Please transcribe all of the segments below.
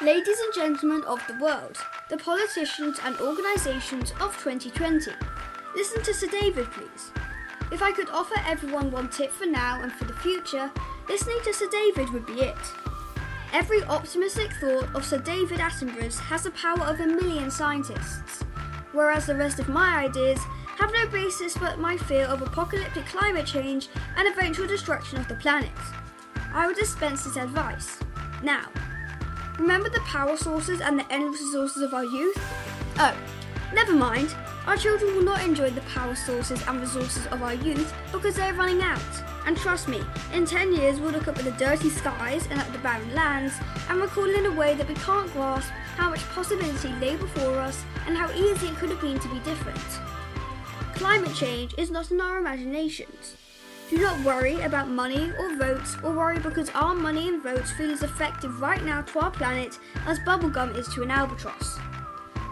Ladies and gentlemen of the world, the politicians and organisations of 2020, listen to Sir David, please. If I could offer everyone one tip for now and for the future, listening to Sir David would be it. Every optimistic thought of Sir David Attenborough's has the power of a million scientists, whereas the rest of my ideas have no basis but my fear of apocalyptic climate change and eventual destruction of the planet. I will dispense this advice. Now, remember the power sources and the endless resources of our youth? Oh, never mind. Our children will not enjoy the power sources and resources of our youth because they are running out. And trust me, in 10 years we'll look up at the dirty skies and at the barren lands and recall in a way that we can't grasp how much possibility lay before us and how easy it could have been to be different. Climate change is not in our imaginations. Do not worry about money or votes or worry because our money and votes feel as effective right now to our planet as bubblegum is to an albatross.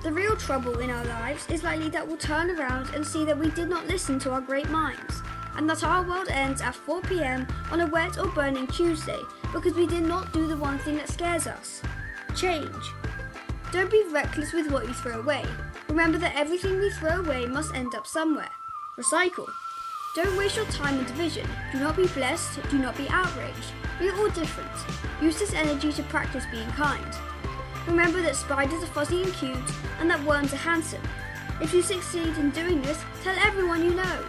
The real trouble in our lives is likely that we'll turn around and see that we did not listen to our great minds, and that our world ends at 4 pm on a wet or burning Tuesday because we did not do the one thing that scares us change. Don't be reckless with what you throw away. Remember that everything we throw away must end up somewhere. Recycle. Don't waste your time in division. Do not be blessed, do not be outraged. We are all different. Use this energy to practice being kind. Remember that spiders are fuzzy and cute, and that worms are handsome. If you succeed in doing this, tell everyone you know.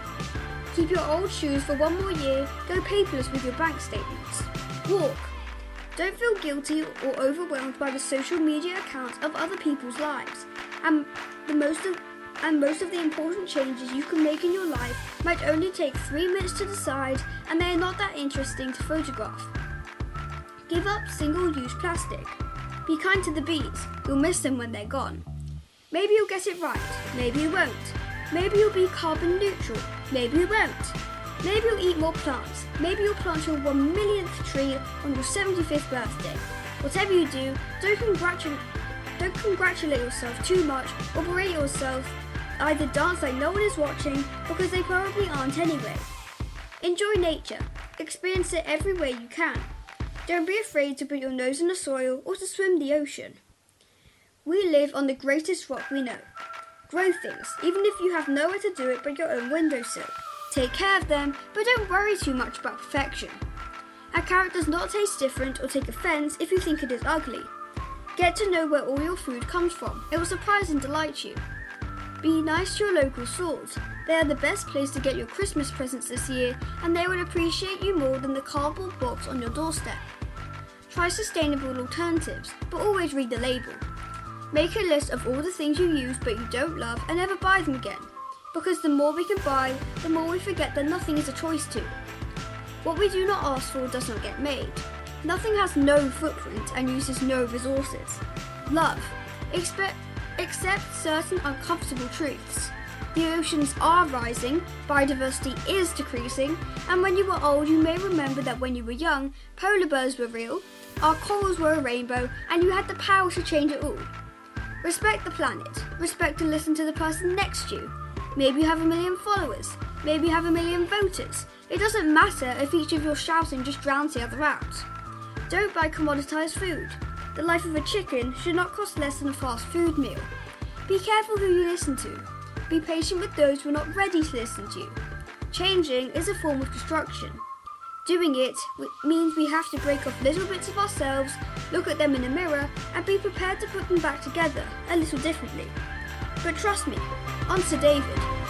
Keep your old shoes for one more year, go paperless with your bank statements. Walk. Don't feel guilty or overwhelmed by the social media accounts of other people's lives. And the most of and most of the important changes you can make in your life might only take three minutes to decide and they are not that interesting to photograph. Give up single use plastic. Be kind to the bees, you'll miss them when they're gone. Maybe you'll get it right, maybe you won't. Maybe you'll be carbon neutral, maybe you won't. Maybe you'll eat more plants, maybe you'll plant your one millionth tree on your 75th birthday. Whatever you do, don't congratulate, don't congratulate yourself too much or berate yourself. Either dance like no one is watching because they probably aren't anyway. Enjoy nature, experience it every way you can. Don't be afraid to put your nose in the soil or to swim the ocean. We live on the greatest rock we know. Grow things, even if you have nowhere to do it but your own windowsill. Take care of them, but don't worry too much about perfection. A carrot does not taste different or take offense if you think it is ugly. Get to know where all your food comes from. It will surprise and delight you. Be nice to your local stores. They are the best place to get your Christmas presents this year, and they will appreciate you more than the cardboard box on your doorstep. Try sustainable alternatives, but always read the label. Make a list of all the things you use but you don't love and never buy them again. Because the more we can buy, the more we forget that nothing is a choice to. What we do not ask for does not get made. Nothing has no footprint and uses no resources. Love. Expect, accept certain uncomfortable truths. The oceans are rising, biodiversity is decreasing, and when you were old, you may remember that when you were young, polar bears were real, our corals were a rainbow, and you had the power to change it all. Respect the planet. Respect and listen to the person next to you. Maybe you have a million followers. Maybe you have a million voters. It doesn't matter if each of your shouting just drowns the other out. Don't buy commoditized food. The life of a chicken should not cost less than a fast food meal. Be careful who you listen to. Be patient with those who are not ready to listen to you. Changing is a form of destruction. Doing it means we have to break off little bits of ourselves, look at them in a mirror, and be prepared to put them back together a little differently. But trust me, on Sir David.